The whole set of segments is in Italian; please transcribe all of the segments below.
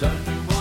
Don't you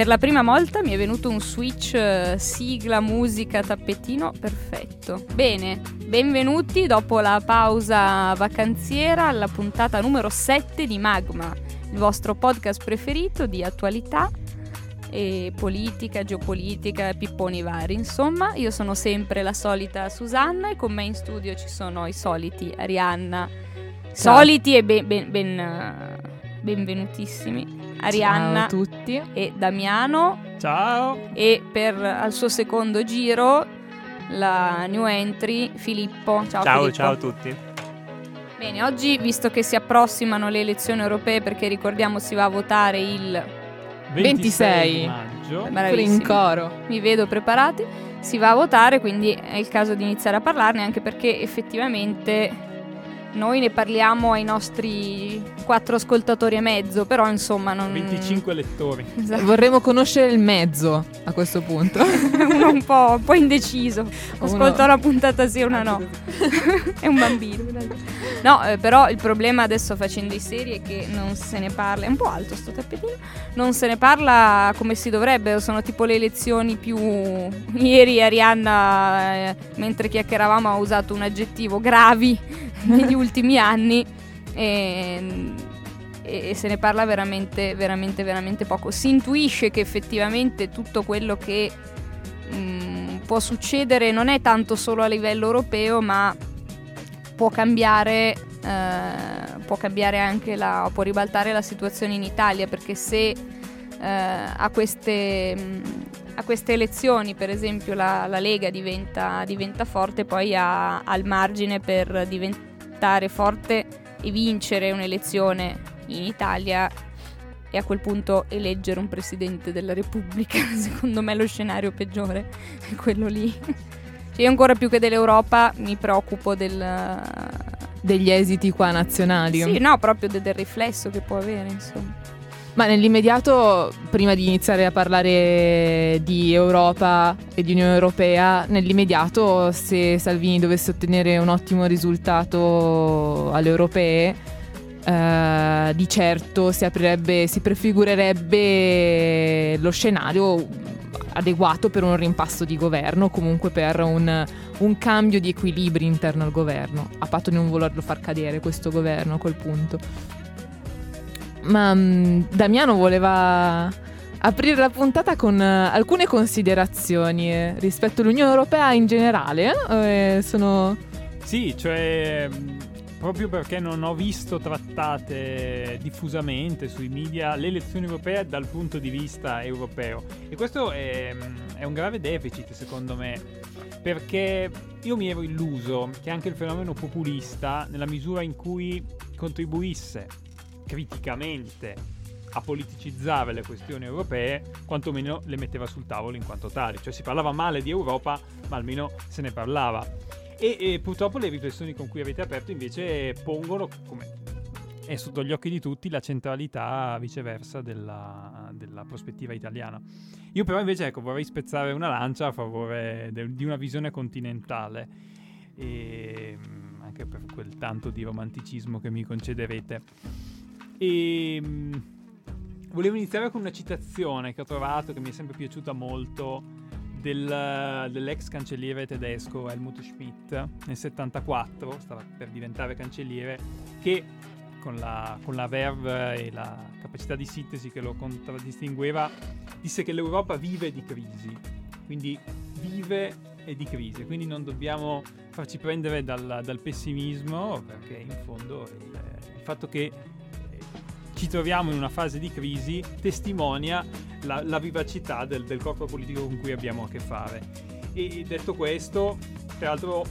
Per la prima volta mi è venuto un switch eh, sigla, musica, tappetino perfetto. Bene, benvenuti dopo la pausa vacanziera alla puntata numero 7 di Magma, il vostro podcast preferito di attualità e politica, geopolitica, pipponi vari. Insomma, io sono sempre la solita Susanna e con me in studio ci sono i soliti Arianna. Soliti e ben, ben, ben, benvenutissimi Arianna Ciao a tutti. e Damiano Ciao. e per al suo secondo giro la new entry Filippo. Ciao, Ciao, Filippo. ciao a tutti. Bene, oggi visto che si approssimano le elezioni europee perché ricordiamo si va a votare il 26 maggio. Pure in coro. mi vedo preparati, si va a votare, quindi è il caso di iniziare a parlarne anche perché effettivamente noi ne parliamo ai nostri quattro ascoltatori e mezzo, però insomma non 25 lettori. Esatto. Vorremmo conoscere il mezzo a questo punto. uno un po', un po' indeciso. Ascolta Uno- una puntata sì e una no. è un bambino. No, eh, però il problema adesso facendo i seri è che non se ne parla. È un po' alto sto tappetino. Non se ne parla come si dovrebbe. Sono tipo le elezioni più. Ieri Arianna, eh, mentre chiacchieravamo, ha usato un aggettivo gravi negli ultimi anni e, e, se ne parla veramente, veramente, veramente poco. Si intuisce che effettivamente tutto quello che mh, mm, può succedere non è tanto solo a livello europeo, ma può cambiare, eh, può cambiare anche la, può ribaltare la situazione in Italia, perché se eh, a, queste, mh, a, queste, elezioni, per esempio, la, la Lega diventa, diventa, forte, poi ha, ha il margine per diventare forte e vincere un'elezione in Italia e a quel punto eleggere un presidente della Repubblica. Secondo me lo scenario peggiore è quello lì. Cioè io ancora più che dell'Europa mi preoccupo del... degli esiti qua nazionali. Sì, no, proprio de- del riflesso che può avere, insomma. Ma nell'immediato, prima di iniziare a parlare di Europa e di Unione Europea, nell'immediato se Salvini dovesse ottenere un ottimo risultato alle europee, eh, di certo si aprirebbe, si prefigurerebbe lo scenario adeguato per un rimpasto di governo, comunque per un, un cambio di equilibri interno al governo, a patto di non volerlo far cadere questo governo a quel punto. Ma um, Damiano voleva aprire la puntata con uh, alcune considerazioni eh, rispetto all'Unione Europea in generale. Eh? sono... Sì, cioè proprio perché non ho visto trattate diffusamente sui media le elezioni europee dal punto di vista europeo. E questo è, è un grave deficit secondo me, perché io mi ero illuso che anche il fenomeno populista, nella misura in cui contribuisse criticamente a politicizzare le questioni europee, quantomeno le metteva sul tavolo in quanto tali. Cioè si parlava male di Europa, ma almeno se ne parlava. E, e purtroppo le riflessioni con cui avete aperto invece pongono, come è sotto gli occhi di tutti, la centralità viceversa della, della prospettiva italiana. Io però invece ecco, vorrei spezzare una lancia a favore de- di una visione continentale. E, anche per quel tanto di romanticismo che mi concederete. E ehm, volevo iniziare con una citazione che ho trovato che mi è sempre piaciuta molto del, dell'ex cancelliere tedesco Helmut Schmidt nel 74, stava per diventare cancelliere, che con la, con la verve e la capacità di sintesi che lo contraddistingueva, disse che l'Europa vive di crisi, quindi vive e di crisi, quindi non dobbiamo farci prendere dal, dal pessimismo, perché in fondo il, il fatto che ci troviamo in una fase di crisi testimonia la, la vivacità del, del, corpo politico con cui abbiamo a che fare. E detto questo, tra l'altro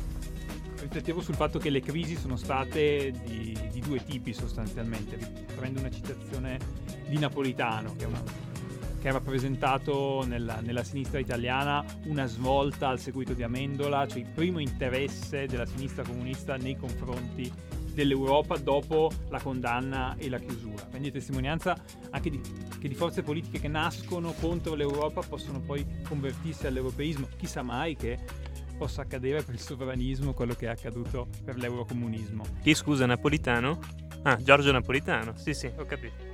riflettevo sul fatto che le crisi sono state di, di due tipi sostanzialmente. Prendo una citazione di Napolitano, che, una, che ha rappresentato nella, nella, sinistra italiana una svolta al seguito di Amendola, cioè il primo interesse della sinistra comunista nei confronti dell'Europa dopo la condanna e la chiusura. Quindi testimonianza anche di, che di forze politiche che nascono contro l'Europa possono poi convertirsi all'europeismo. Chissà mai che possa accadere per il sovranismo quello che è accaduto per l'eurocomunismo. Chi scusa, Napolitano? Ah, Giorgio Napolitano. Sì, sì, ho capito.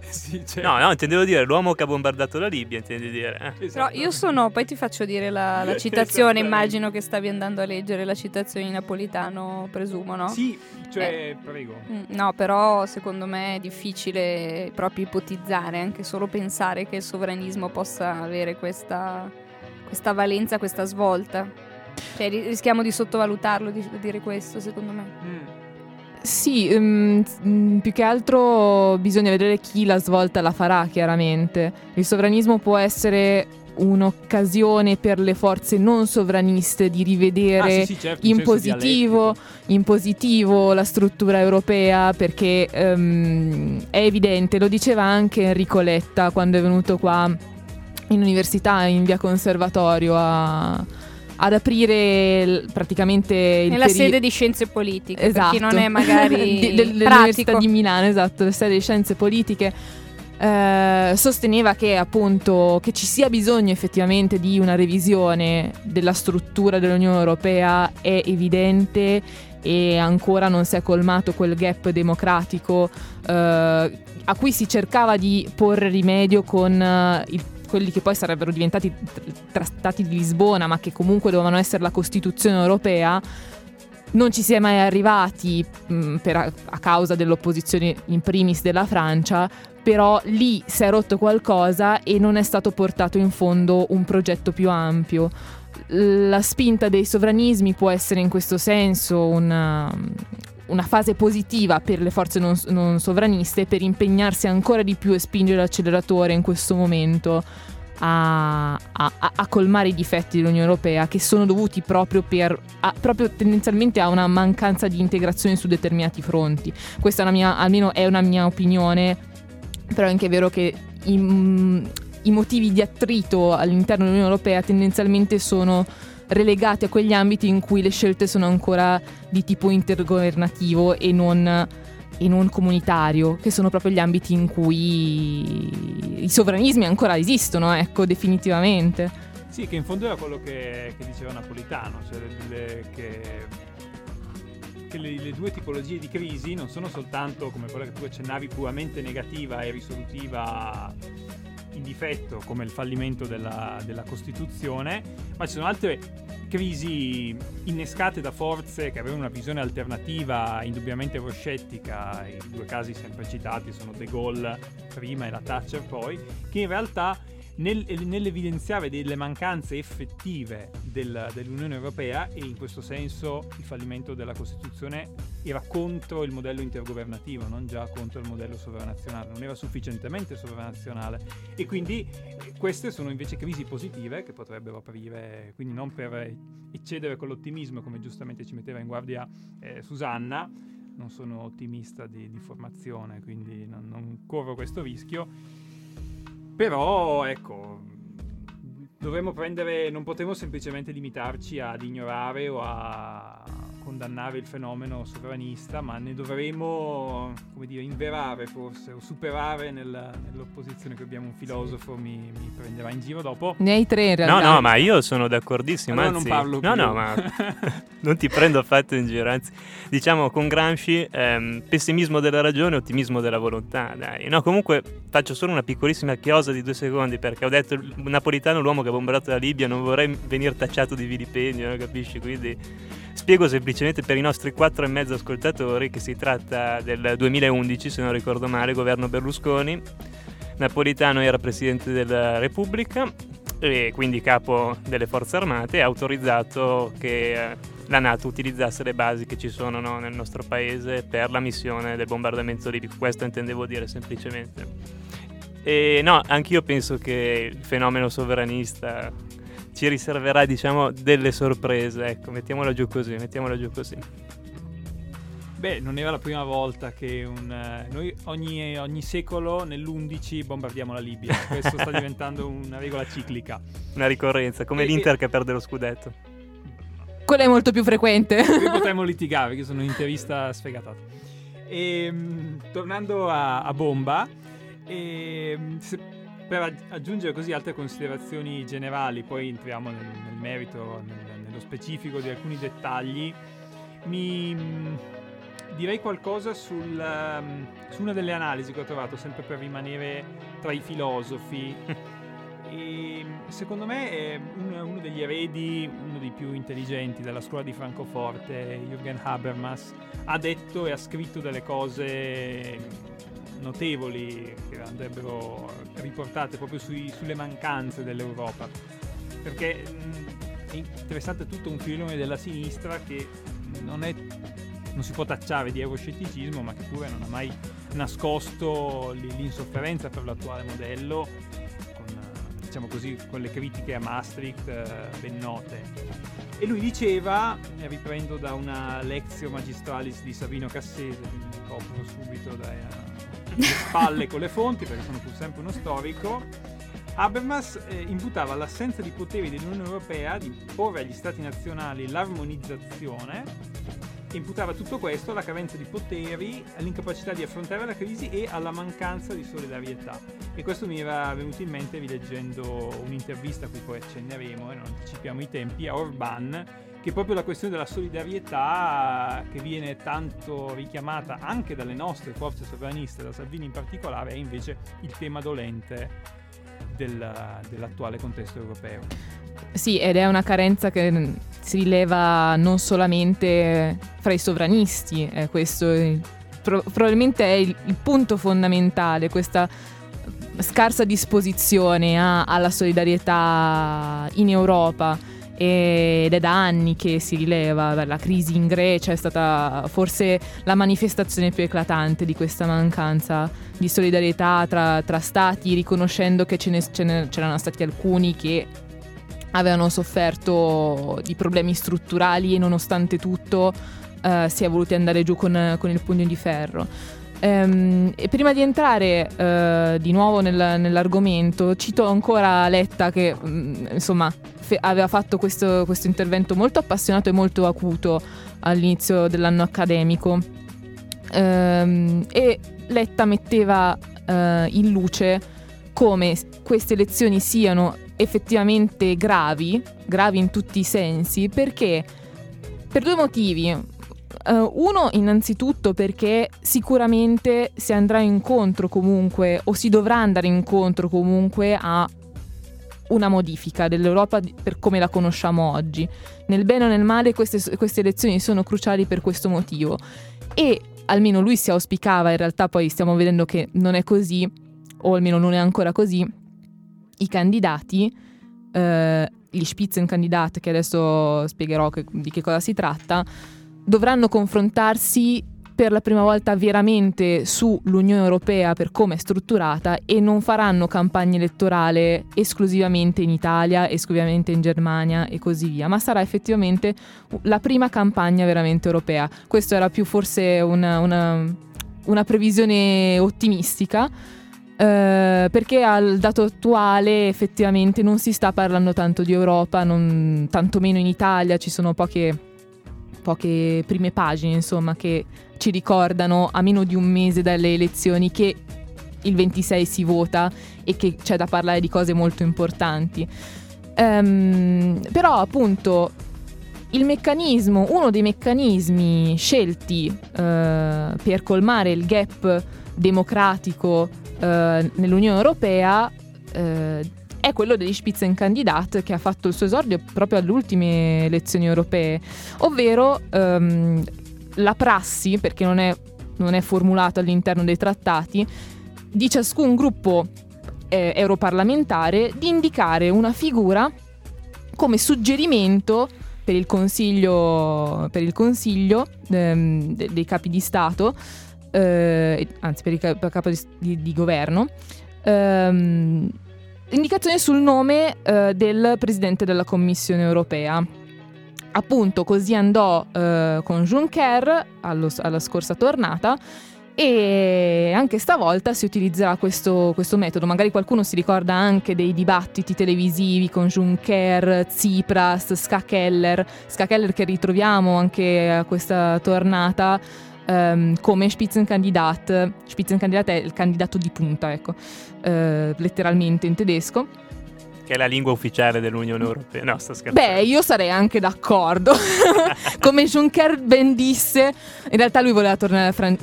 sì, certo. No, no, intendevo dire l'uomo che ha bombardato la Libia, intendi dire. Eh. Esatto. Però io sono, poi ti faccio dire la, la citazione, immagino che stavi andando a leggere la citazione di Napolitano, presumo, no? Sì, cioè, eh, prego. Mm, no, però secondo me è difficile proprio ipotizzare, anche solo pensare che il sovranismo possa avere questa, questa valenza, questa svolta. Cioè, rischiamo di sottovalutarlo, di dire questo, secondo me. Mm. Sì, um, più che altro bisogna vedere chi la svolta la farà, chiaramente. Il sovranismo può essere un'occasione per le forze non sovraniste di rivedere ah, sì, sì, certo, in, positivo, in, positivo, la struttura europea perché um, è evidente, lo diceva anche Enrico Letta quando è venuto qua in università in via Conservatorio a, ad aprire praticamente il nella peri- sede di scienze politiche esatto. per chi non è magari di, dell'Università di Milano esatto la sede di scienze politiche eh, sosteneva che appunto che ci sia bisogno effettivamente di una revisione della struttura dell'Unione Europea è evidente e ancora non si è colmato quel gap democratico eh, a cui si cercava di porre rimedio con eh, il quelli che poi sarebbero diventati trattati di Lisbona, ma che comunque dovevano essere la Costituzione europea, non ci si è mai arrivati mh, per, a, a causa dell'opposizione in primis della Francia, però lì si è rotto qualcosa e non è stato portato in fondo un progetto più ampio. La spinta dei sovranismi può essere in questo senso una, una fase positiva per le forze non, non, sovraniste per impegnarsi ancora di più e spingere l'acceleratore in questo momento a, a, a colmare i difetti dell'Unione Europea che sono dovuti proprio, per, a, proprio tendenzialmente a una mancanza di integrazione su determinati fronti. Questa è una mia, almeno è una mia opinione, però è anche vero che i, i motivi di attrito all'interno dell'Unione Europea tendenzialmente sono relegati a quegli ambiti in cui le scelte sono ancora di tipo intergovernativo e non e non comunitario, che sono proprio gli ambiti in cui i sovranismi ancora esistono, ecco, definitivamente. Sì, che in fondo era quello che, che diceva Napolitano, cioè le, che, che le, le, due tipologie di crisi non sono soltanto come quella che tu accennavi puramente negativa e risolutiva in difetto come il fallimento della, della Costituzione, ma ci sono altre crisi innescate da forze che avevano una visione alternativa, indubbiamente euroscettica, i due casi sempre citati sono De Gaulle prima e la Thatcher poi, che in realtà nel, nell'evidenziare delle mancanze effettive del, dell'Unione Europea e in questo senso il fallimento della Costituzione era contro il modello intergovernativo, non già contro il modello sovranazionale, non era sufficientemente sovranazionale. E quindi eh, queste sono invece crisi positive che potrebbero aprire, quindi non per eccedere con l'ottimismo come giustamente ci metteva in guardia eh, Susanna, non sono ottimista di, di formazione, quindi non, non corro questo rischio però, ecco, dovremmo prendere, non potremmo semplicemente limitarci ad ignorare o a condannare il fenomeno sovranista, ma ne dovremo, come dire, inverare forse o superare nel, nell'opposizione che abbiamo un filosofo, mi, mi, prenderà in giro dopo. Ne hai tre in realtà. No, no, ma io sono d'accordissimo, allora anzi, non parlo no, più. no, ma non ti prendo affatto in giro, anzi, diciamo con Gramsci ehm, pessimismo della ragione, ottimismo della volontà, dai. No, comunque faccio solo una piccolissima chiosa di due secondi perché ho detto il napolitano l'uomo che ha bombardato la Libia, non vorrei venire tacciato di vilipendio, capisci? Quindi Spiego semplicemente per i nostri quattro e mezzo ascoltatori che si tratta del 2011, se non ricordo male, governo Berlusconi. Napolitano era presidente della Repubblica e quindi capo delle forze armate ha autorizzato che eh, la Nato utilizzasse le basi che ci sono no, nel nostro paese per la missione del bombardamento libico. Questo intendevo dire semplicemente. E no, anch'io penso che il fenomeno sovranista ci riserverà, diciamo, delle sorprese. Ecco, mettiamola giù così, mettiamola giù così. Beh, non era la prima volta che un, uh, noi ogni, ogni, secolo nell'11 bombardiamo la Libia. Questo sta diventando una regola ciclica. Una ricorrenza, come e, l'Inter e... che perde lo scudetto. Quella è molto più frequente. Qui potremmo litigare, perché sono un interista sfegatato. E, um, tornando a, a Bomba, e, ehm, se, per aggiungere così altre considerazioni generali, poi entriamo nel, nel merito, nel, nello specifico di alcuni dettagli, mi direi qualcosa sul, um, su una delle analisi che ho trovato, sempre per rimanere tra i filosofi. e secondo me è uno, uno, degli eredi, uno dei più intelligenti della scuola di Francoforte, Jürgen Habermas, ha detto e ha scritto delle cose notevoli che andrebbero riportate proprio sui, sulle mancanze dell'Europa. Perché è interessante tutto un filone della sinistra che non, è, non si può tacciare di euroscetticismo, ma che pure non ha mai nascosto l'insofferenza per l'attuale modello, con, diciamo così, con le critiche a Maastricht eh, ben note. E lui diceva, riprendo da una Lezio Magistralis di Sabino Cassese, quindi copro subito da, le spalle con le fonti perché sono pur sempre uno storico. Habermas eh, imputava l'assenza di poteri dell'Unione Europea di porre agli stati nazionali l'armonizzazione e imputava tutto questo alla carenza di poteri, all'incapacità di affrontare la crisi e alla mancanza di solidarietà. E questo mi era venuto in mente rileggendo un'intervista a cui poi accenneremo e non anticipiamo i tempi a Orban che proprio la questione della solidarietà che viene tanto richiamata anche dalle nostre forze sovraniste, da Salvini in particolare, è invece il tema dolente della, dell'attuale contesto europeo. Sì, ed è una carenza che si rileva non solamente fra i sovranisti, è questo pro- probabilmente è il, il, punto fondamentale, questa scarsa disposizione a, alla solidarietà in Europa ed è da anni che si rileva, la crisi in Grecia è stata forse la manifestazione più eclatante di questa mancanza di solidarietà tra, tra stati, riconoscendo che ce ne, ce ne, c'erano stati alcuni che avevano sofferto di problemi strutturali e nonostante tutto eh, si è voluti andare giù con, con il pugno di ferro. Um, e prima di entrare uh, di nuovo nel, nell'argomento, cito ancora Letta che um, insomma fe- aveva fatto questo, questo, intervento molto appassionato e molto acuto all'inizio dell'anno accademico. Um, e Letta metteva uh, in luce come queste lezioni siano effettivamente gravi, gravi in tutti i sensi, perché per due motivi. Uh, uno, innanzitutto, perché sicuramente si andrà incontro comunque, o si dovrà andare incontro comunque a una modifica dell'Europa per come la conosciamo oggi. Nel bene o nel male queste, queste elezioni sono cruciali per questo motivo. E almeno lui si auspicava, in realtà poi stiamo vedendo che non è così, o almeno non è ancora così, i candidati, eh, gli Spitzenkandidat, che adesso spiegherò che, di che cosa si tratta, dovranno confrontarsi per la prima volta veramente sull'Unione Europea per come è strutturata e non faranno campagna elettorale esclusivamente in Italia, esclusivamente in Germania e così via, ma sarà effettivamente la prima campagna veramente europea. Questo era più forse una, una, una previsione ottimistica. Uh, perché al dato attuale effettivamente non si sta parlando tanto di Europa, non, tantomeno in Italia, ci sono poche poche prime pagine, insomma, che ci ricordano a meno di un mese dalle elezioni che il 26 si vota e che c'è da parlare di cose molto importanti. Um, però appunto il meccanismo, uno dei meccanismi scelti uh, per colmare il gap democratico uh, nell'Unione Europea uh, è quello degli Spitzenkandidat che ha fatto il suo esordio proprio alle ultime elezioni europee, ovvero um, la prassi, perché non è, non è formulato all'interno dei trattati, di ciascun gruppo eh, europarlamentare di indicare una figura come suggerimento per il Consiglio, per il consiglio ehm, de, dei capi di Stato, eh, anzi per il capo di, di, di governo, ehm, indicazione sul nome eh, del presidente della Commissione europea. Appunto, così andò eh, con Juncker allo, alla scorsa tornata e anche stavolta si utilizzerà questo, questo, metodo. Magari qualcuno si ricorda anche dei dibattiti televisivi con Juncker, Tsipras, Skakeller, Skakeller che ritroviamo anche a questa tornata um, come Spitzenkandidat. Spitzenkandidat è il candidato di punta, ecco, uh, letteralmente in tedesco che è la lingua ufficiale dell'Unione Europea. No, sto scherzando. Beh, io sarei anche d'accordo. Come Juncker ben disse, in realtà lui voleva tornare fran-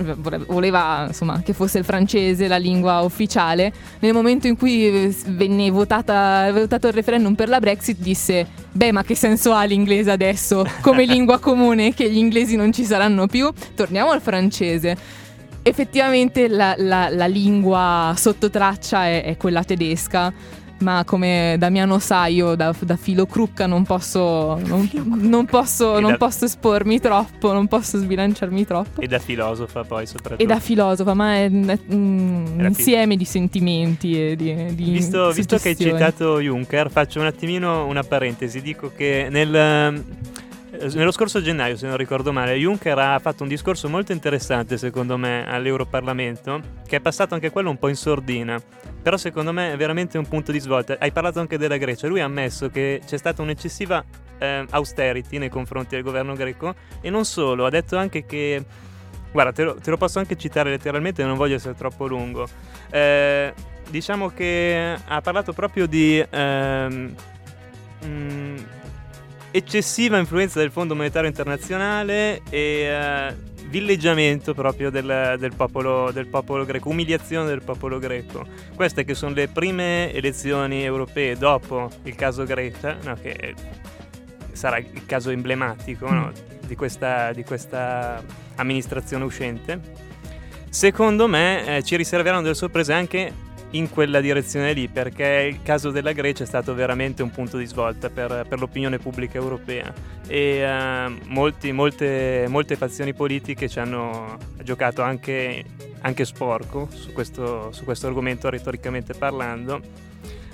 voleva insomma che fosse il francese la lingua ufficiale. Nel momento in cui venne votata, votato il referendum per la Brexit, disse: Beh, ma che senso ha l'inglese adesso come lingua comune? Che gli inglesi non ci saranno più? Torniamo al francese effettivamente la, la, la, lingua sotto traccia è, è, quella tedesca ma come Damiano sa io da, da filo crucca non posso, non, non, posso, non da, posso, espormi troppo, non posso sbilanciarmi troppo. E da filosofa poi soprattutto. E da filosofa, ma è, è un insieme di sentimenti e di, di visto, visto che hai citato Juncker, faccio un attimino una parentesi, dico che nel nello scorso gennaio, se non ricordo male, Juncker ha fatto un discorso molto interessante, secondo me, all'Europarlamento, che è passato anche quello un po' in sordina. Però secondo me è veramente un punto di svolta. Hai parlato anche della Grecia. Lui ha ammesso che c'è stata un'eccessiva eh, austerity nei confronti del governo greco e non solo, ha detto anche che... Guarda, te lo, te lo posso anche citare letteralmente, non voglio essere troppo lungo. Eh, diciamo che ha parlato proprio di... Ehm, mh, mm, eccessiva influenza del Fondo Monetario Internazionale e uh, villeggiamento proprio del, del, popolo, del, popolo, greco, umiliazione del popolo greco. Queste che sono le prime elezioni europee dopo il caso Grecia, no, che sarà il caso emblematico no, di, questa, di, questa, amministrazione uscente. Secondo me eh, ci riserveranno delle sorprese anche in quella direzione lì, perché il caso della Grecia è stato veramente un punto di svolta per, per l'opinione pubblica europea. E uh, molti, molte, molte, fazioni politiche ci hanno giocato anche, anche sporco su questo, su questo argomento retoricamente parlando,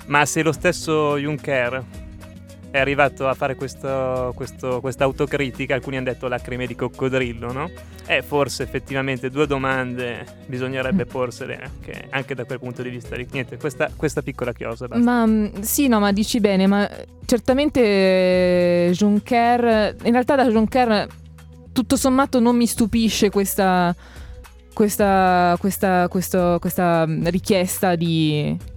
ma se lo stesso Juncker è arrivato a fare questa autocritica, alcuni hanno detto lacrime di coccodrillo, no? E forse effettivamente due domande bisognerebbe porsele anche, anche da quel punto di vista. Niente, questa, questa piccola chiosa. Basta. Ma mm, sì, no, ma dici bene, ma certamente Juncker, in realtà da Juncker tutto sommato non mi stupisce questa, questa, questa, questo, questa richiesta di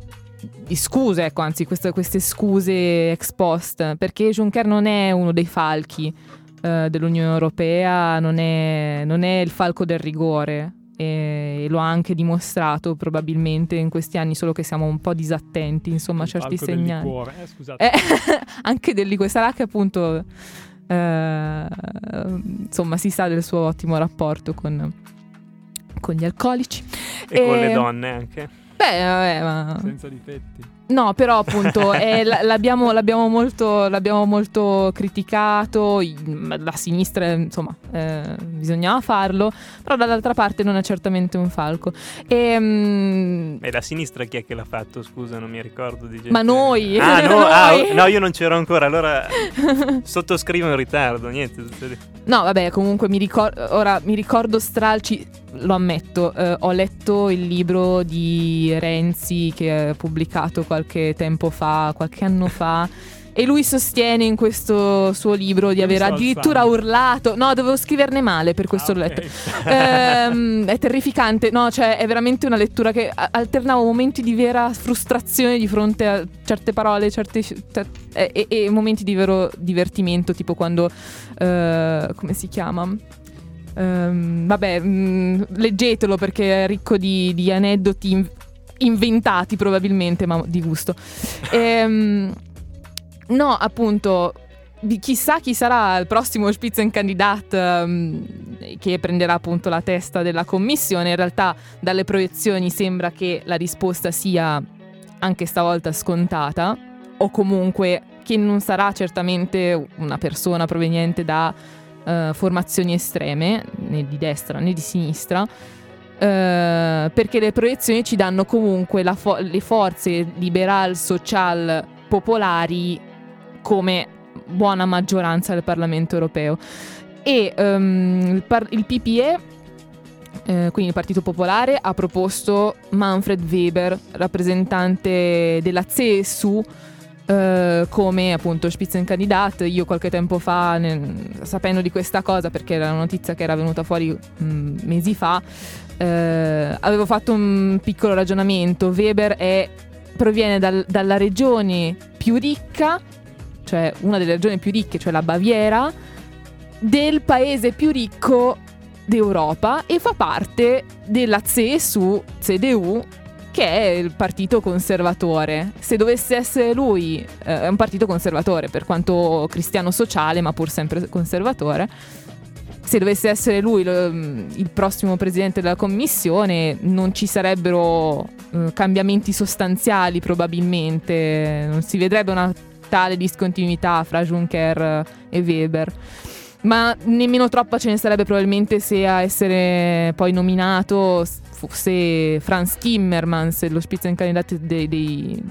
di scuse, ecco, anzi queste, queste, scuse ex post, perché Juncker non è uno dei falchi eh, dell'Unione Europea, non è, non è, il falco del rigore e lo ha anche dimostrato probabilmente in questi anni, solo che siamo un po' disattenti, insomma, a certi segnali. Eh, scusate. Eh, anche del liquore, sarà che appunto eh, insomma si sa del suo ottimo rapporto con, con gli alcolici. E, e con le donne anche. Beh, vabbè, ma... Senza difetti. No, però appunto eh, l'abbiamo, l'abbiamo, molto, l'abbiamo, molto, criticato, la sinistra insomma eh, bisognava farlo, però dall'altra parte non è certamente un falco. E, um... e la sinistra chi è che l'ha fatto? Scusa, non mi ricordo di gente. Ma noi! Ah, no, ah, no io non c'ero ancora, allora sottoscrivo in ritardo, niente. No, vabbè, comunque mi ricordo, ora mi ricordo stralci lo ammetto, eh, ho letto il libro di Renzi che ha pubblicato qualche tempo fa, qualche anno fa. E lui sostiene in questo suo libro di aver addirittura urlato. No, dovevo scriverne male, per questo ah, l'ho letto. ehm, è terrificante. No, cioè, è veramente una lettura che alternava momenti di vera frustrazione di fronte a certe parole, certe, e, e, momenti di vero divertimento, tipo quando. Eh, come si chiama? Um, vabbè, mh, mm, leggetelo perché è ricco di, di aneddoti in- inventati probabilmente, ma di gusto. Ehm, no, appunto, chissà chi sarà il prossimo Spitzenkandidat um, che prenderà appunto la testa della commissione. In realtà dalle proiezioni sembra che la risposta sia anche stavolta scontata o comunque che non sarà certamente una persona proveniente da uh, formazioni estreme, né di destra né di sinistra, uh, perché le proiezioni ci danno comunque fo- le forze liberal, social, popolari come buona maggioranza del Parlamento europeo. E um, il, par- il PPE eh, quindi il Partito Popolare, ha proposto Manfred Weber, rappresentante della CSU, Uh, come appunto Spitzenkandidat. Io qualche tempo fa, ne, sapendo di questa cosa, perché era una notizia che era venuta fuori mh, mm, mesi fa, uh, avevo fatto un piccolo ragionamento. Weber è, proviene dal, dalla regione più ricca, cioè una delle regioni più ricche, cioè la Baviera, del paese più ricco d'Europa e fa parte della CSU, CDU, che è il partito conservatore. Se dovesse essere lui, eh, è un partito conservatore, per quanto cristiano sociale, ma pur sempre conservatore. Se dovesse essere lui lo, mm, il prossimo presidente della commissione, non ci sarebbero eh, cambiamenti sostanziali probabilmente, non si vedrebbe una tale discontinuità fra Juncker e Weber ma nemmeno troppa ce ne sarebbe probabilmente se a essere poi nominato fosse Franz Timmermans, lo Spitzenkandidat dei, dei,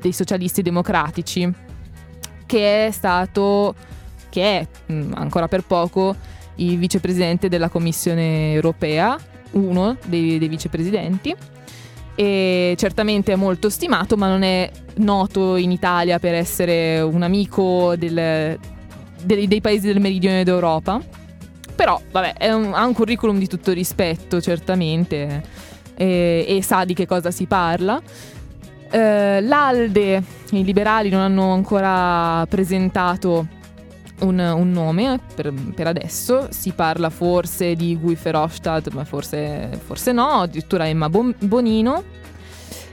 dei socialisti democratici, che è stato, che è mm, ancora per poco, il vicepresidente della Commissione europea, uno dei, dei vicepresidenti e certamente è molto stimato, ma non è noto in Italia per essere un amico del, dei, dei paesi del meridione d'Europa. Però, vabbè, un, ha un curriculum di tutto rispetto, certamente, e, e sa di che cosa si parla. Uh, L'Alde, i liberali non hanno ancora presentato un, un nome per, per, adesso, si parla forse di Guy Verhofstadt, ma forse, forse no, addirittura Emma Bonino.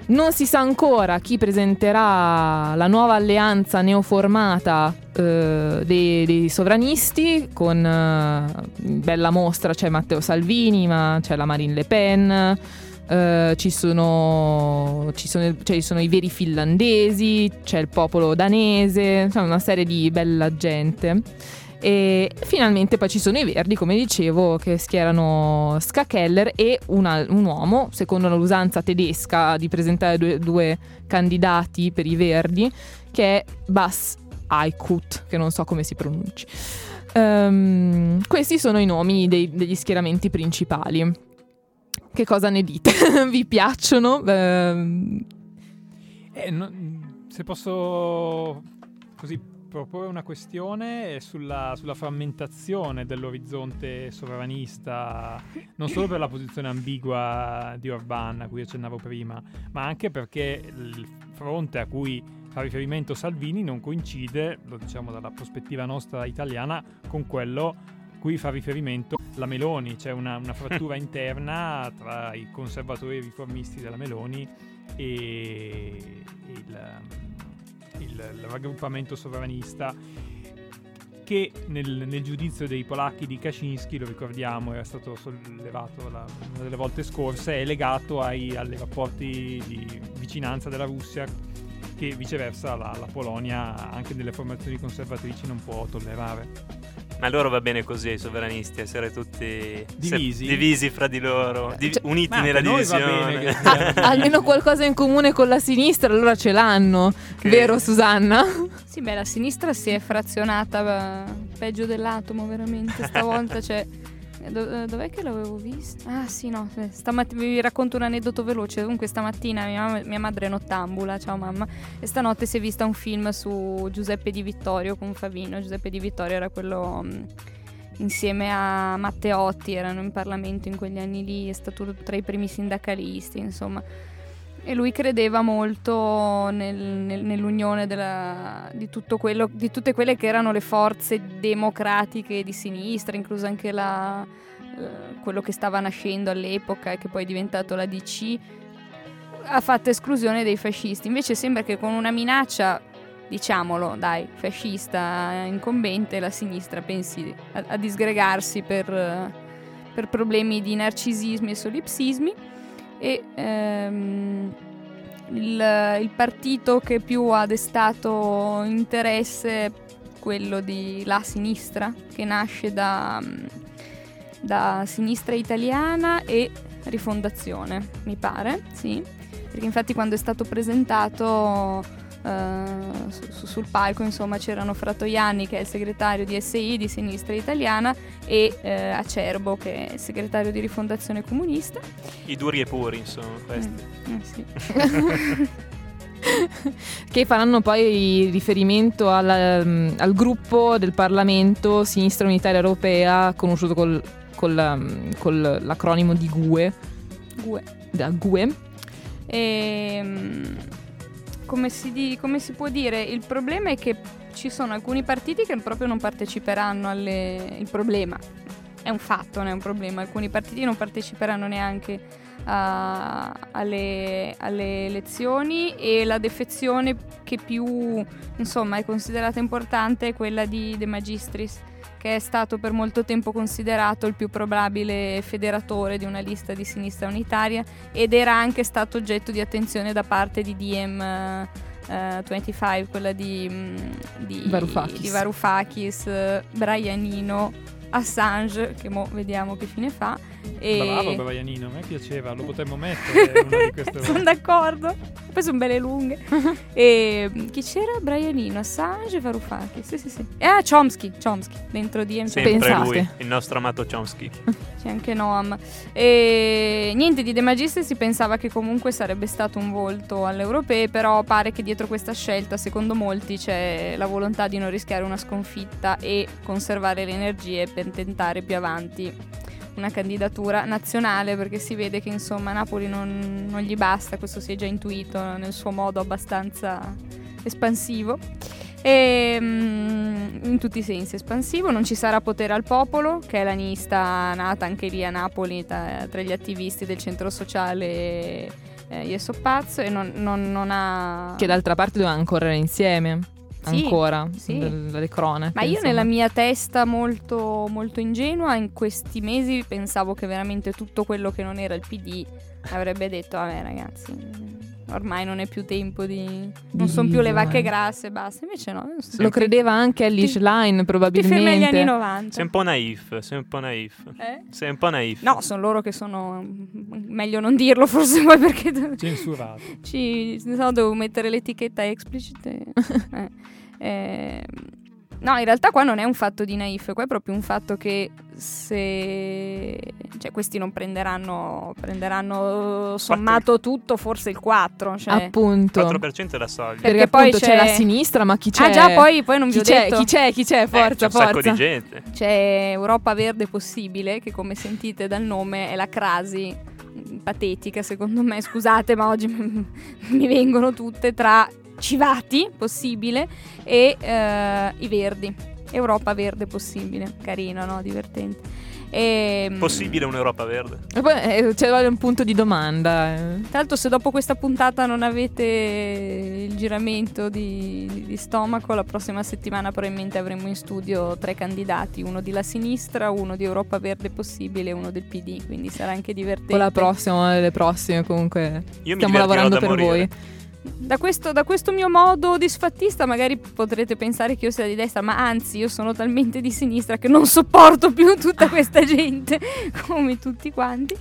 Non si sa ancora chi presenterà la nuova alleanza neoformata eh, dei, dei, sovranisti, con eh, bella mostra c'è Matteo Salvini, ma c'è la Marine Le Pen. Uh, ci, sono, ci, sono, cioè, ci, sono, i veri finlandesi, c'è il popolo danese, insomma una serie di bella gente. E finalmente poi ci sono i verdi, come dicevo, che schierano Ska Keller e una, un uomo, secondo l'usanza tedesca di presentare due, due, candidati per i verdi, che è Bas Aykut, che non so come si pronunci. Um, questi sono i nomi dei, degli schieramenti principali. Che cosa ne dite? Vi piacciono? Eh, no, se posso così proporre una questione sulla, sulla, frammentazione dell'orizzonte sovranista, non solo per la posizione ambigua di Orban a cui accennavo prima, ma anche perché il fronte a cui fa riferimento Salvini non coincide, lo diciamo dalla prospettiva nostra italiana, con quello cui fa riferimento la Meloni, c'è una, una frattura interna tra i conservatori riformisti della Meloni e il, il, il raggruppamento sovranista che nel, nel, giudizio dei polacchi di Kaczynski, lo ricordiamo, era stato sollevato la, una delle volte scorse, è legato ai, ai rapporti di vicinanza della Russia che viceversa la, la Polonia, anche nelle formazioni conservatrici, non può tollerare. Ma a loro va bene così ai sovranisti, essere tutti divisi, se, divisi fra di loro, di, cioè, uniti nella divisione. ah, almeno qualcosa in comune con la sinistra, allora ce l'hanno, che... vero Susanna? Sì, beh, la sinistra si è frazionata peggio dell'atomo, veramente. Stavolta c'è. Do- dov'è che l'avevo vista? Ah sì, no, stamat- vi racconto un aneddoto veloce. Comunque stamattina mia, mamma, mia, madre è nottambula, ciao mamma, e stanotte si è vista un film su Giuseppe Di Vittorio con Favino. Giuseppe Di Vittorio era quello mh, insieme a Matteotti, erano in Parlamento in quegli anni lì, è stato tra i primi sindacalisti, insomma. E lui credeva molto nel, nel, nell'unione della, di, quello, di, tutte quelle che erano le forze democratiche di sinistra, incluso anche la, eh, quello che stava nascendo all'epoca e che poi è diventato la DC, ha fatto esclusione dei fascisti. Invece sembra che con una minaccia, diciamolo, dai, fascista incombente, la sinistra pensi a, a disgregarsi per, per problemi di narcisismi e solipsismi e ehm, il, il, partito che più ha destato interesse è quello di La Sinistra, che nasce da, da Sinistra Italiana e Rifondazione, mi pare, sì, perché infatti quando è stato presentato Uh, su, sul palco insomma c'erano Fratoianni che è il segretario di SI di Sinistra Italiana e uh, Acerbo che è il segretario di Rifondazione Comunista. I duri e puri insomma questi. eh, eh, sì. che faranno poi riferimento al, um, al, gruppo del Parlamento Sinistra Unitaria Europea conosciuto col, col, um, con l'acronimo di GUE. GUE. Da GUE. E um, come si, di, come si può dire, il problema è che ci sono alcuni partiti che proprio non parteciperanno alle... Il problema è un fatto, non è un problema. Alcuni partiti non parteciperanno neanche a, alle, alle, elezioni e la defezione che più insomma, è considerata importante è quella di De Magistris che è stato per molto tempo considerato il più probabile federatore di una lista di sinistra unitaria ed era anche stato oggetto di attenzione da parte di DM. Uh, 25, quella di, mm, di Varoufakis, di Varoufakis uh, Brianino, Assange, che mo vediamo che fine fa. E... Bravo Brianino, a me piaceva, lo potremmo mettere Sono d'accordo, poi sono belle lunghe. e chi c'era? Brianino, Assange e Varoufakis. Sì, sì, sì. E ah, Chomsky, Chomsky, dentro di Sempre Pensate. lui, il nostro amato Chomsky. C'è anche Noam. E niente, di De Magistris si pensava che comunque sarebbe stato un volto alle europee, però pare che dietro questa scelta, secondo molti, c'è la volontà di non rischiare una sconfitta e conservare le energie per tentare più avanti una candidatura nazionale perché si vede che insomma Napoli non, non gli basta, questo si è già intuito nel suo modo abbastanza espansivo. E, mm, in tutti i sensi espansivo, non ci sarà potere al popolo, che è la lista nata anche lì a Napoli tra, tra gli attivisti del centro sociale eh, Io so pazzo e non, non, non ha... Che d'altra parte dovevano correre insieme. Sì, ancora sì. dalle cronache. Ma io nella mia testa molto, molto ingenua in questi mesi pensavo che veramente tutto quello che non era il PD avrebbe detto vabbè ragazzi ormai non è più tempo di... non sono più le vacche grasse e basta invece no Lo credeva anche Alice Ti- Line probabilmente. anni 90 Sei un po' naif, sei un po' naif. Eh? Sei un po' naif. No, sono loro che sono. Meglio non dirlo, forse poi perché Censurato. ci. No, devo mettere l'etichetta explicit. e- eh. Eh, no, in realtà qua non è un fatto di naif, qua è proprio un fatto che se. Cioè, questi non prenderanno. Prenderanno sommato tutto, forse il 4. Cioè. Appunto. 4% è la soglia. Perché Perché poi appunto c'è... c'è- la sinistra, ma chi c'è? Ah, già, poi, poi non vi chi ho c'è? detto. Chi c'è? Chi c'è? Eh, Forza, c'è un sacco forza. di gente. C'è Europa Verde Possibile, che come sentite dal nome è la crasi patetica secondo me, scusate ma oggi mi vengono tutte tra Civati Possibile e eh, i Verdi. Europa Verde Possibile, carino, no? Divertente. E, mh, Possibile un'Europa verde? E poi eh, c'è un punto di domanda. eh. Tra l'altro se dopo questa puntata non avete il giramento di, di stomaco, la prossima settimana probabilmente avremo in studio tre candidati, uno di La Sinistra, uno di Europa Verde Possibile e uno del PD, quindi sarà anche divertente. O la prossima, una delle prossime comunque. Io Stiamo lavorando per morire. voi. Da questo, da questo mio modo disfattista magari potrete pensare che io sia di destra, ma anzi io sono talmente di sinistra che non sopporto più tutta questa gente, come tutti quanti.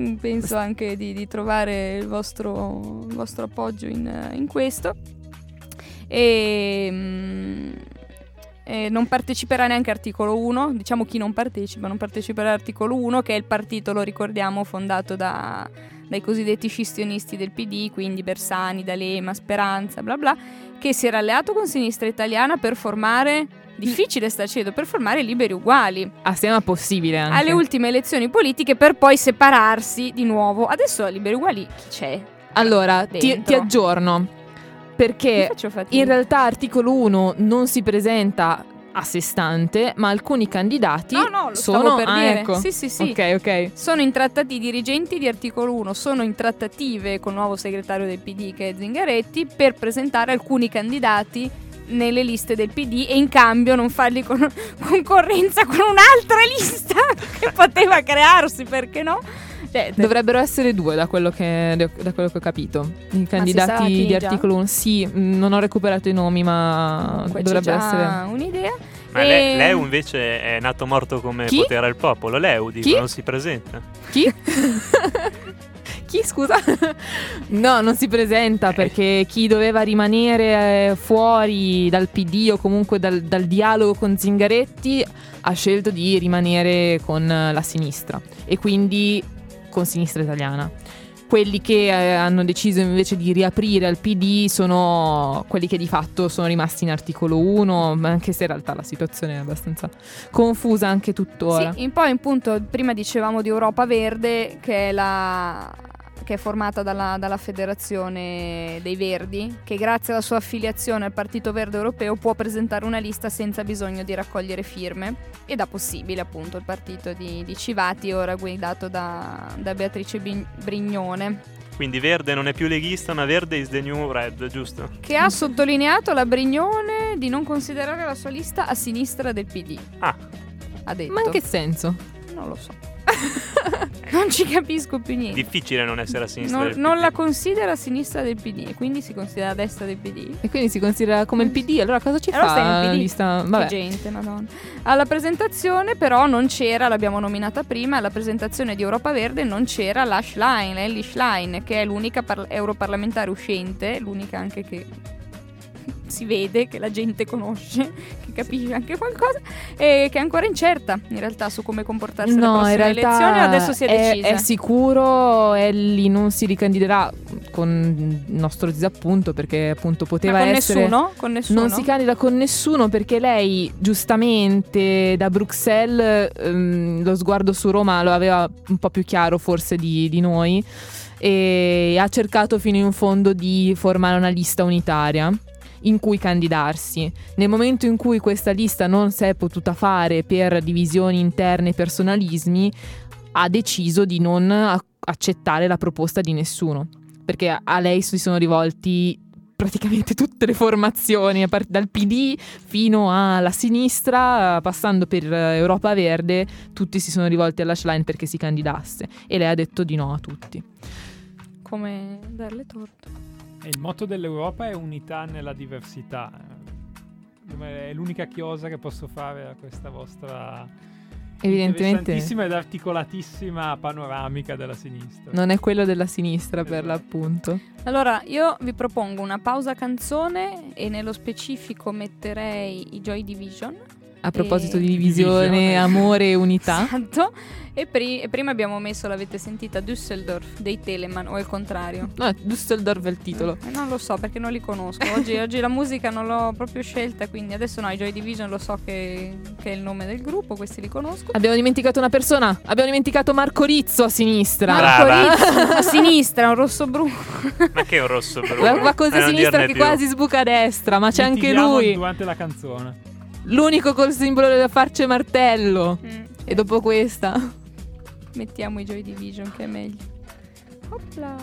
Mm, Penso anche di, di trovare il vostro, il vostro appoggio in, in questo. E, mm, e non parteciperà neanche articolo 1, diciamo chi non partecipa, non parteciperà all'articolo 1 che è il partito, lo ricordiamo, fondato da, dai cosiddetti scissionisti del PD, quindi Bersani, D'Alema, Speranza, bla bla, che si era alleato con Sinistra Italiana per formare, difficile sta dicendo, per formare liberi uguali Assieme a possibile anche. alle ultime elezioni politiche per poi separarsi di nuovo. Adesso liberi uguali chi c'è? Allora, ti, ti aggiorno. Perché in realtà articolo 1 non si presenta a sé stante, ma alcuni candidati No, no, sono per ah, dire. ecco. Sì, sì, sì. Ok, ok. Sono in trattati i dirigenti di articolo 1, sono in trattative con il nuovo segretario del PD che è Zingaretti per presentare alcuni candidati nelle liste del PD e in cambio non fargli con- concorrenza con un'altra lista che poteva crearsi, perché no? Cioè, Dovrebbero essere due da quello che, da quello che ho capito. I candidati di già? articolo 1. Sì, mh, non ho recuperato i nomi, ma comunque c'è dovrebbe già essere. un'idea. Ma E- Le- Leu invece è nato morto come Chi? potere al popolo. Leu, dico, Chi? non si presenta. Chi? chi, scusa? no, non si presenta Eh. perché chi doveva rimanere eh, fuori dal PD o comunque dal, dal dialogo con Zingaretti ha scelto di rimanere con la sinistra e quindi con sinistra italiana. Quelli che eh, hanno deciso invece di riaprire al PD sono quelli che di fatto sono rimasti in articolo 1, ma anche se in realtà la situazione è abbastanza confusa anche tuttora. Sì, in poi in punto, prima dicevamo di Europa Verde, che è, la, che è formata dalla, dalla Federazione dei Verdi, che grazie alla sua affiliazione al Partito Verde Europeo può presentare una lista senza bisogno di raccogliere firme. Ed ha possibile appunto il partito di, di Civati, ora guidato da, da Beatrice Brignone, Quindi verde non è più leghista, ma verde is the new red, giusto? che ha sottolineato la Brignone di non considerare la sua lista a sinistra del PD. Ah. Ha detto. Ma in che senso? Non lo so. non ci capisco più niente. Difficile non essere a sinistra Non, del non PD. la considera a sinistra del PD, e quindi si considera a destra del PD. E quindi si considera come il PD, allora cosa ci Allora fa stai la PD. lista? Che Vabbè. gente, madonna. Alla presentazione però non c'era, l'abbiamo nominata prima, alla presentazione di Europa Verde non c'era la Schlein, Ellie Schlein, che è l'unica par- europarlamentare uscente, l'unica anche che si vede, che la gente conosce, che capisce anche qualcosa, e che è ancora incerta in realtà su come comportarsi alle No, realtà elezioni, adesso si è, decisa. è sicuro Ellie non si ricandiderà con il nostro disappunto perché appunto poteva con essere nessuno? Con nessuno? non si candida con nessuno perché lei giustamente da Bruxelles ehm, lo sguardo su Roma lo aveva un po' più chiaro forse di, di noi e ha cercato fino in fondo di formare una lista unitaria in cui candidarsi. Nel momento in cui questa lista non si è potuta fare per divisioni interne e personalismi, ha deciso di non accettare la proposta di nessuno, perché a lei si sono rivolti praticamente tutte le formazioni, dal PD fino alla sinistra, passando per Europa Verde, tutti si sono rivolti alla Schlein perché si candidasse e lei ha detto di no a tutti. Come darle torto. E il motto dell'Europa è unità nella diversità. È l'unica chiosa che posso fare a questa vostra evidentemente ed articolatissima panoramica della sinistra. Non è quello della sinistra esatto. per l'appunto. Allora, io vi propongo una pausa canzone e nello specifico metterei i Joy Division. A proposito di divisione, divisione. amore e unità. Esatto. E, pri- e, prima abbiamo messo, l'avete sentita, Düsseldorf dei Telemann o il contrario? No, Düsseldorf è il titolo. Eh, non lo so perché non li conosco. Oggi, oggi, la musica non l'ho proprio scelta, quindi adesso no, i Joy Division lo so che, che, è il nome del gruppo, questi li conosco. Abbiamo dimenticato una persona, abbiamo dimenticato Marco Rizzo a sinistra. Marco Rizzo a sinistra, un rosso blu. ma che è un rosso blu? Va, va così a sinistra che più. quasi sbuca a destra, ma c'è anche lui. durante la canzone. L'unico col simbolo della farce e martello. Mm. E dopo questa mettiamo i Joy Division che è meglio. Opla,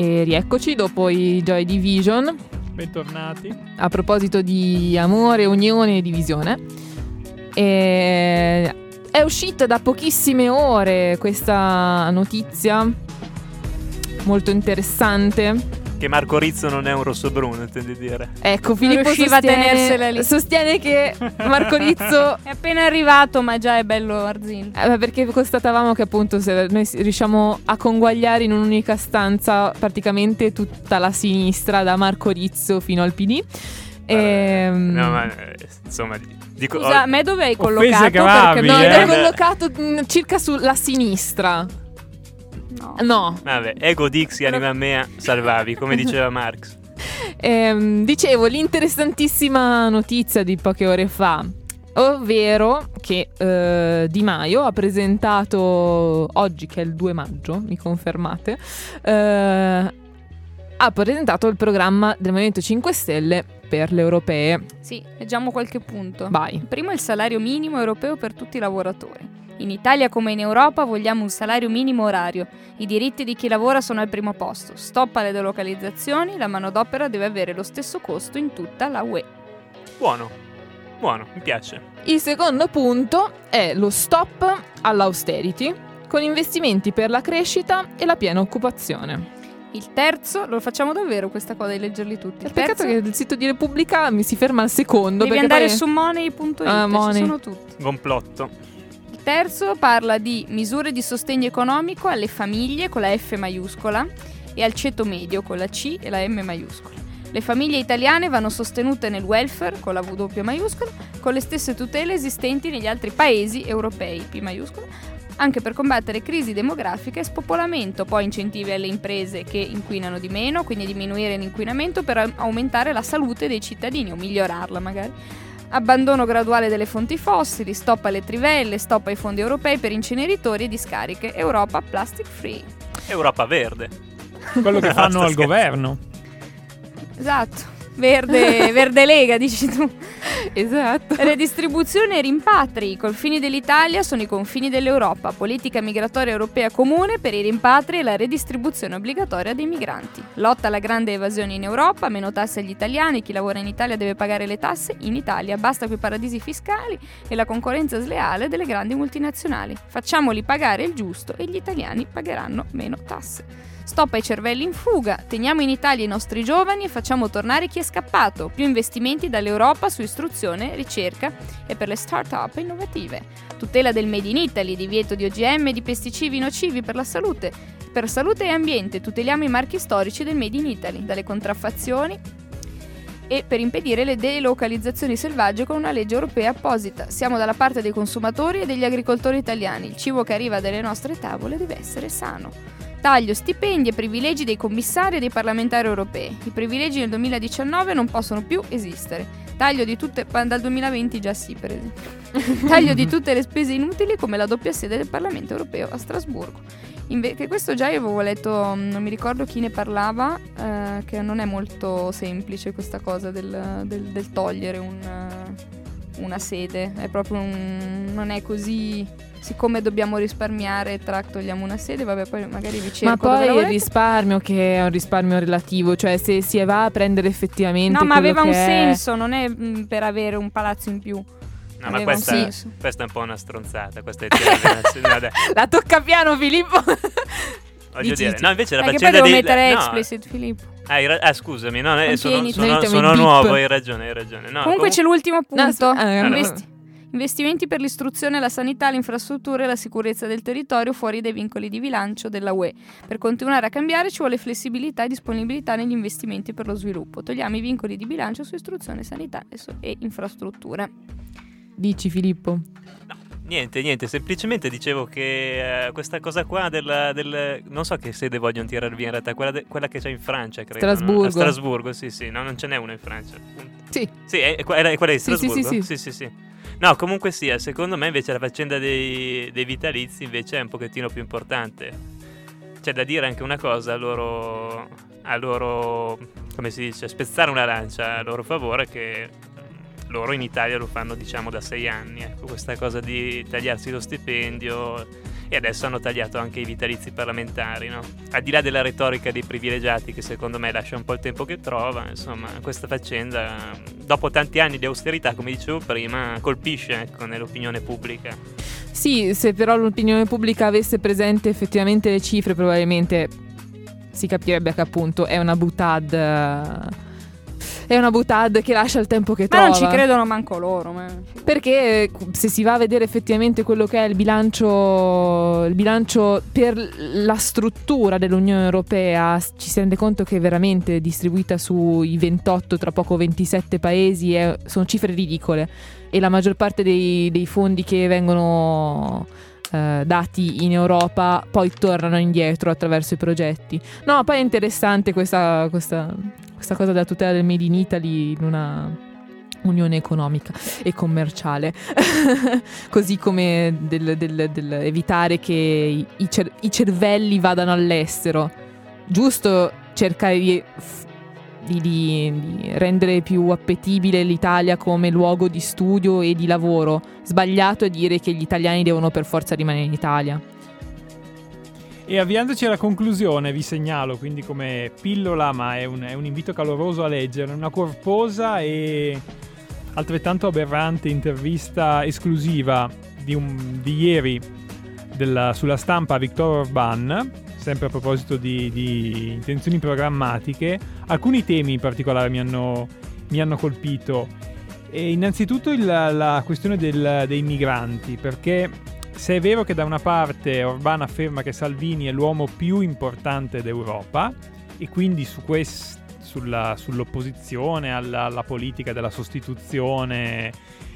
E rieccoci dopo i Joy Division. Bentornati. A proposito di amore, unione e divisione. E è uscita da pochissime ore questa notizia molto interessante che Marco Rizzo non è un rosso-bruno, intendi dire? Ecco, Filippo riusciva a tenersela lì. sostiene che Marco Rizzo È appena arrivato, ma già è bello arzino. Eh, perché constatavamo che appunto se noi riusciamo a conguagliare in un'unica stanza praticamente tutta la sinistra da Marco Rizzo fino al PD. Ehm, No, ma eh, insomma, dico... Scusa, oh, a me dove hai collocato? Perché no, eh. no, collocato mm, circa sulla sinistra. No. No, Vabbè, ego dixi anima mea, salvavi, come diceva Marx. Ehm, dicevo l'interessantissima notizia di poche ore fa, ovvero che eh, Di Maio ha presentato oggi, che è il 2 maggio, mi confermate, eh, ha presentato il programma del Movimento 5 Stelle per le europee. Sì, leggiamo qualche punto. Vai. Primo il salario minimo europeo per tutti i lavoratori. In Italia come in Europa vogliamo un salario minimo orario. I diritti di chi lavora sono al primo posto. Stop alle delocalizzazioni, la manodopera deve avere lo stesso costo in tutta la UE. Buono, buono, mi piace. Il secondo punto è lo stop all'austerity con investimenti per la crescita e la piena occupazione. Il terzo, lo facciamo davvero questa cosa di leggerli tutti. Il Peccato terzo, che il sito di Repubblica mi si ferma al secondo. devi andare poi- su money.it, Ah, ci Money. sono tutti. Complotto. Terzo parla di misure di sostegno economico alle famiglie con la F maiuscola e al ceto medio con la C e la M maiuscola. Le famiglie italiane vanno sostenute nel welfare con la W maiuscola, con le stesse tutele esistenti negli altri paesi europei, P maiuscola, anche per combattere crisi demografiche e spopolamento, poi incentivi alle imprese che inquinano di meno, quindi diminuire l'inquinamento per au- aumentare la salute dei cittadini o migliorarla magari. Abbandono graduale delle fonti fossili, stop alle trivelle, stop ai fondi europei per inceneritori e discariche, Europa plastic free. Europa verde. Quello che fanno al governo. Esatto. Verde, verde lega, dici tu. Esatto. Redistribuzione e rimpatri. I confini dell'Italia sono i confini dell'Europa. Politica migratoria europea comune per i rimpatri e la redistribuzione obbligatoria dei migranti. Lotta alla grande evasione in Europa, meno tasse agli italiani. Chi lavora in Italia deve pagare le tasse in Italia. Basta quei paradisi fiscali e la concorrenza sleale delle grandi multinazionali. Facciamoli pagare il giusto e gli italiani pagheranno meno tasse. Stop ai cervelli in fuga, teniamo in Italia i nostri giovani e facciamo tornare chi è scappato. Più investimenti dall'Europa su istruzione, ricerca e per le start-up innovative. Tutela del Made in Italy, divieto di OGM e di pesticidi nocivi per la salute. Per salute e ambiente tuteliamo i marchi storici del Made in Italy, dalle contraffazioni e per impedire le delocalizzazioni selvagge con una legge europea apposita. Siamo dalla parte dei consumatori e degli agricoltori italiani. Il cibo che arriva dalle nostre tavole deve essere sano. Taglio stipendi e privilegi dei commissari e dei parlamentari europei. I privilegi nel 2019 non possono più esistere. Taglio di tutte dal 2020 già sì, per esempio. Taglio di tutte le spese inutili come la doppia sede del Parlamento europeo a Strasburgo. Inve- che questo già io avevo letto, mm, non mi ricordo chi ne parlava, eh, che non è molto semplice questa cosa del, del- del togliere un, una sede. È proprio un, non è così. Siccome dobbiamo risparmiare, tra togliamo una sede, vabbè, poi magari vi cerco Ma poi il risparmio che è un risparmio relativo, cioè se si va a prendere effettivamente No, ma aveva un è- senso, non è mm, per avere un palazzo in più. No, ma questa, questa è un po' una stronzata. Questa è no, dai, La tocca piano Filippo. voglio dire. No, invece la Perché poi faccenda devo di. mettere no, explicit, Filippo. Ah, hai ra- ah, scusami, no, eh, sono, Contieni, sono, sono beep. nuovo, hai ragione, hai ragione. No, Comunque c'è l'ultimo punto. No, s- eh, Investi- investimenti per l'istruzione, la sanità, le infrastrutture e la sicurezza del territorio fuori dai vincoli di bilancio della UE. Per continuare a cambiare ci vuole flessibilità e disponibilità negli investimenti per lo sviluppo. Togliamo i vincoli di bilancio su istruzione, sanità e, so- e infrastrutture. Dici Filippo. Niente, niente, semplicemente dicevo che eh, questa cosa qua del, del- Non so che sede vogliono tirare via in realtà, quella, de- quella che c'è in Francia, credo. no? Strasburgo. A Strasburgo, sì, sì, no, non ce n'è una in Francia. Sì. Sì, è, è è quella di Sì, sì, Strasburgo? sì, sì. sì, sì, sì. No, comunque sia, secondo me invece la faccenda dei, dei vitalizi invece è un pochettino più importante. C'è da dire anche una cosa a loro, a loro, come si dice, spezzare una lancia a loro favore che loro in Italia lo fanno diciamo da sei anni, ecco, questa cosa di tagliarsi lo stipendio e adesso hanno tagliato anche i vitalizi parlamentari, no? Al di là della retorica dei privilegiati che secondo me lascia un po' il tempo che trova, insomma, questa faccenda dopo tanti anni di austerità, come dicevo prima, colpisce ecco, nell'opinione pubblica. Sì, se però l'opinione pubblica avesse presente effettivamente le cifre, probabilmente si capirebbe che appunto è una butad è una butad che lascia il tempo che Ma trova. non ci credono manco loro. Ma... Perché eh, se si va a vedere effettivamente quello che è il bilancio, il bilancio per la struttura dell'Unione Europea, ci si rende conto che è veramente distribuita sui 28, tra poco 27 paesi, è, sono cifre ridicole. E la maggior parte dei, dei fondi che vengono eh, dati in Europa poi tornano indietro attraverso i progetti. No, poi è interessante questa, questa, questa cosa della tutela del Made in Italy in una unione economica e commerciale, così come del, del, del evitare che i, cer- i cervelli vadano all'estero. Giusto cercare di, di, di, rendere più appetibile l'Italia come luogo di studio e di lavoro. Sbagliato è dire che gli italiani devono per forza rimanere in Italia. E avviandoci alla conclusione, vi segnalo quindi come pillola, ma è un, è un invito caloroso a leggere, una corposa e altrettanto aberrante intervista esclusiva di, un, di ieri della, sulla stampa a Viktor Orban, sempre a proposito di, di, intenzioni programmatiche. Alcuni temi in particolare mi hanno, mi hanno colpito. E innanzitutto il, la questione del, dei migranti, perché se è vero che da una parte Orbán afferma che Salvini è l'uomo più importante d'Europa e quindi su quest, sulla, sull'opposizione alla, alla, politica della sostituzione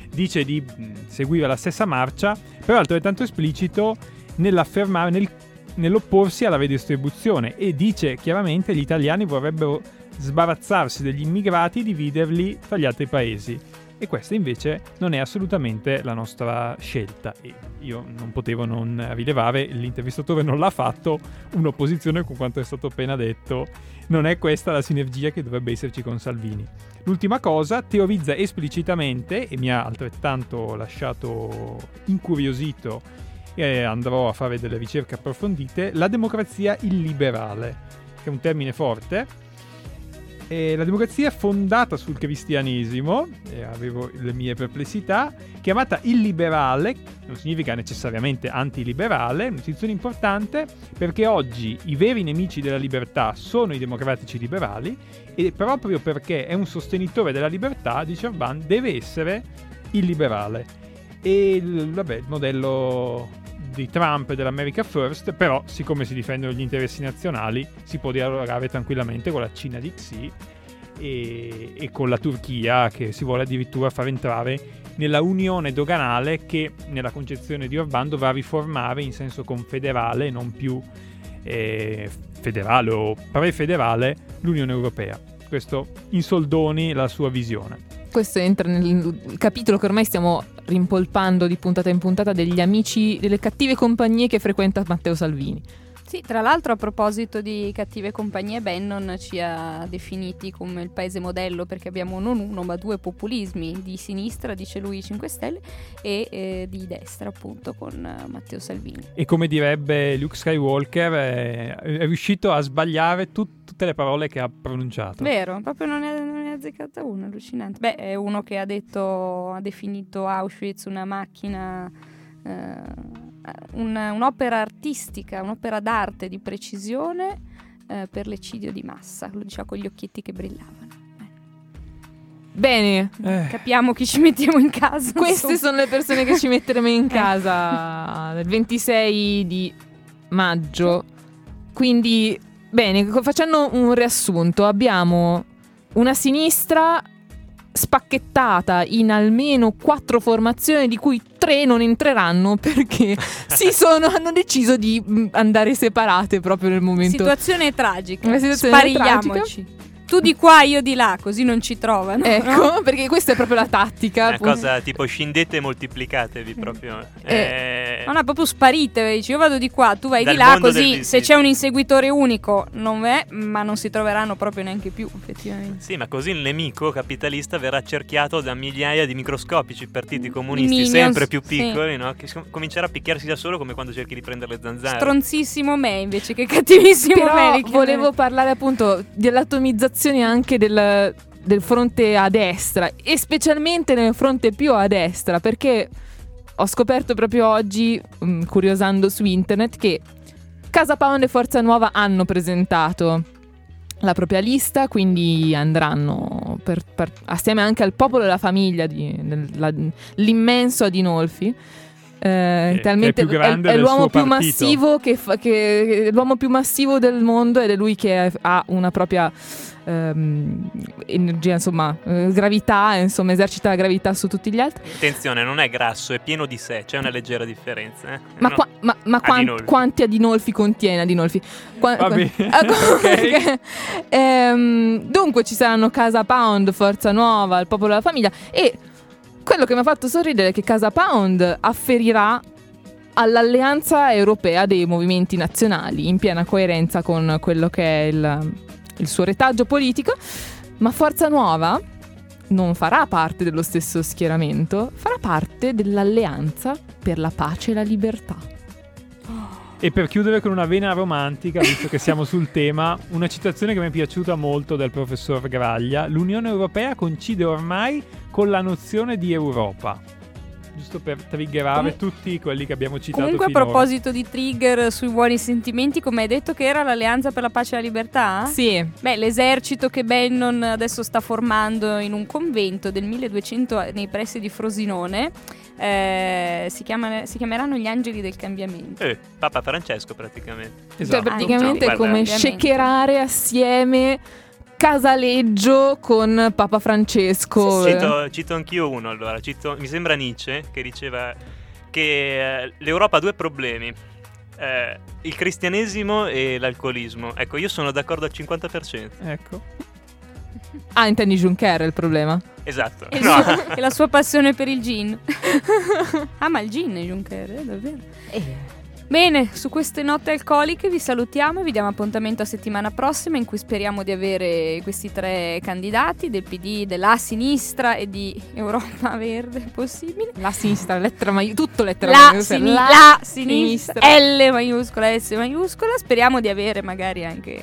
dice di seguire la stessa marcia, però altrettanto esplicito nell'affermare, nel, nell'opporsi alla redistribuzione e dice chiaramente che gli italiani vorrebbero sbarazzarsi degli immigrati e dividerli tra gli altri paesi e questa invece non è assolutamente la nostra scelta e io non potevo non rilevare, l'intervistatore non l'ha fatto, un'opposizione con quanto è stato appena detto, non è questa la sinergia che dovrebbe esserci con Salvini. L'ultima cosa, teorizza esplicitamente e mi ha altrettanto lasciato incuriosito e andrò a fare delle ricerche approfondite, la democrazia illiberale, che è un termine forte, e la democrazia fondata sul cristianesimo, e avevo le mie perplessità, chiamata illiberale, non significa necessariamente antiliberale, è un'istituzione importante perché oggi i veri nemici della libertà sono i democratici liberali e proprio perché è un sostenitore della libertà, dice Orban, deve essere illiberale. E vabbè, il modello di Trump e dell'America First, però siccome si difendono gli interessi nazionali si può dialogare tranquillamente con la Cina di Xi e, e con la Turchia che si vuole addirittura far entrare nella unione doganale che nella concezione di Orban dovrà riformare in senso confederale, non più eh, federale o prefederale, l'Unione Europea. Questo in soldoni la sua visione. Questo entra nel capitolo che ormai stiamo rimpolpando di puntata in puntata degli amici, delle cattive compagnie che frequenta Matteo Salvini. Sì, tra l'altro a proposito di cattive compagnie, Bannon ci ha definiti come il paese modello perché abbiamo non uno ma due populismi, di sinistra, dice lui 5 Stelle, e eh, di destra appunto con uh, Matteo Salvini. E come direbbe Luke Skywalker, è, è riuscito a sbagliare tut- tutte le parole che ha pronunciato. Vero, proprio non ne ha azzeccata una, allucinante. Beh, è uno che ha detto, ha definito Auschwitz una macchina... Uh, un, un'opera artistica, un'opera d'arte di precisione eh, per l'eccidio di massa, lo diceva con gli occhietti che brillavano. Bene, eh. capiamo chi ci mettiamo in casa. Queste sono le persone che ci metteremo in casa il 26 di maggio. Quindi, bene, facendo un riassunto, abbiamo una sinistra spacchettata in almeno quattro formazioni di cui tre non entreranno perché si sono, hanno deciso di mm, andare separate proprio nel momento. Situazione tragica. Una situazione sparigliamoci tragica. Tu di qua, io di là, così non ci trovano. Ecco, no? perché questa è proprio la tattica. Una appunto. cosa tipo scendete e moltiplicatevi proprio. Eh, Eh, No, no, proprio sparite, dici io vado di qua, tu vai Dal di là, così se c'è un inseguitore unico non è, ma non si troveranno proprio neanche più, effettivamente. Sì, ma così il nemico capitalista verrà cerchiato da migliaia di microscopici partiti comunisti Minions, sempre più sì. piccoli, no? Che com- comincerà a picchiarsi da solo come quando cerchi di prendere le zanzare. Stronzissimo me invece che cattivissimo Però me. volevo parlare appunto dell'atomizzazione anche del, del fronte a destra e specialmente nel fronte più a destra perché ho scoperto proprio oggi, mm, curiosando su internet, che Casa Pound e Forza Nuova hanno presentato la propria lista, quindi andranno per- per- assieme anche al popolo e alla famiglia di, la- l'immenso Adinolfi. Eh, Che- talmente- è è, del l'uomo più massivo che, fa- che- è l'uomo più massivo del mondo ed è lui che ha una propria ehm, energia, insomma, eh, gravità, insomma, esercita la gravità su tutti gli altri. Attenzione, non è grasso, è pieno di sé, c'è una leggera differenza. eh. Ma, No. qua- ma- ma Adinolfi. quanti Adinolfi contiene Adinolfi? Qua- Va bene, Ah, co- ok. Ehm, dunque ci saranno Casa Pound, Forza Nuova, il popolo della famiglia e quello che mi ha fatto sorridere è che Casa Pound afferirà all'alleanza europea dei movimenti nazionali in piena coerenza con quello che è il, il suo retaggio politico, ma Forza Nuova non farà parte dello stesso schieramento, farà parte dell'alleanza per la pace e la libertà. E per chiudere con una vena romantica, visto che siamo sul tema, una citazione che mi è piaciuta molto del professor Graglia. L'Unione Europea coincide ormai con la nozione di Europa. Giusto per triggerare Com- tutti quelli che abbiamo citato Comunque a finora. proposito di trigger sui buoni sentimenti, come hai detto che era l'Alleanza per la pace e la libertà? Sì, Beh, l'esercito che Bannon adesso sta formando in un convento del 1200 nei pressi di Frosinone eh, si, chiama- si chiameranno gli angeli del cambiamento. Eh, Papa Francesco praticamente. Cioè, Esatto. praticamente Guarda, è come shakerare assieme Casaleggio con Papa Francesco. Cito, cito anch'io uno allora, cito- mi sembra Nietzsche che diceva che eh, l'Europa ha due problemi. eh, il cristianesimo e l'alcolismo. Ecco, io sono d'accordo al 50%. Ecco. Ah, intendi Juncker è il problema. Esatto. E, No. e la sua passione per il gin. ah, ma il gin è Juncker, eh, davvero. Bene, su queste note alcoliche vi salutiamo e vi diamo appuntamento a settimana prossima in cui speriamo di avere questi tre candidati del PD, della sinistra e di Europa Verde possibile. La sinistra, lettera maiuscola, tutto lettera La, maiuscola. sini- La- la sinistra, sinistra. L maiuscola, S maiuscola. Speriamo di avere magari anche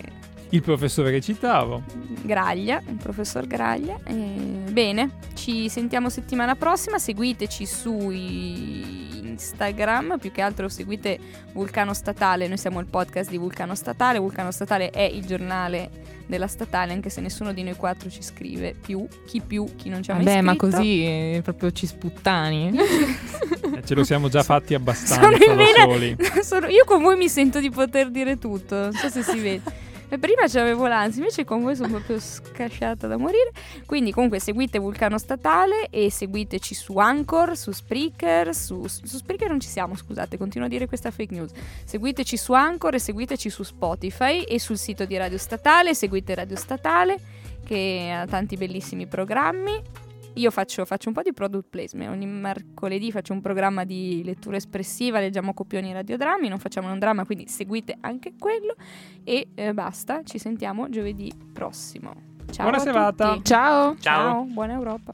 Il professore che citavo. Graglia, il professor Graglia. E bene, ci sentiamo settimana prossima. Seguiteci su Instagram, più che altro seguite Vulcano Statale. Noi siamo il podcast di Vulcano Statale. Vulcano Statale è il giornale della statale, anche se nessuno di noi quattro ci scrive più. Chi più, chi non ci ha mai Vabbè, ma scritto. così eh, proprio ci sputtani. Eh, ce lo siamo già fatti abbastanza Sono in da vena- soli. Sono- io con voi mi sento di poter dire tutto, non so se si vede. Prima c'avevo l'ansia, invece con voi sono proprio scasciata da morire. Quindi comunque seguite Vulcano Statale e seguiteci su Anchor, su Spreaker, su, su Spreaker non ci siamo, scusate, continuo a dire questa fake news. Seguiteci su Anchor e seguiteci su Spotify e sul sito di Radio Statale, seguite Radio Statale che ha tanti bellissimi programmi. Io faccio, faccio, un po' di product placement, ogni mercoledì faccio un programma di lettura espressiva, leggiamo copioni e radiodrammi, non facciamo un dramma, quindi seguite anche quello e eh, basta, ci sentiamo giovedì prossimo. Ciao Buona serata. Ciao. Ciao. Ciao, buona Europa.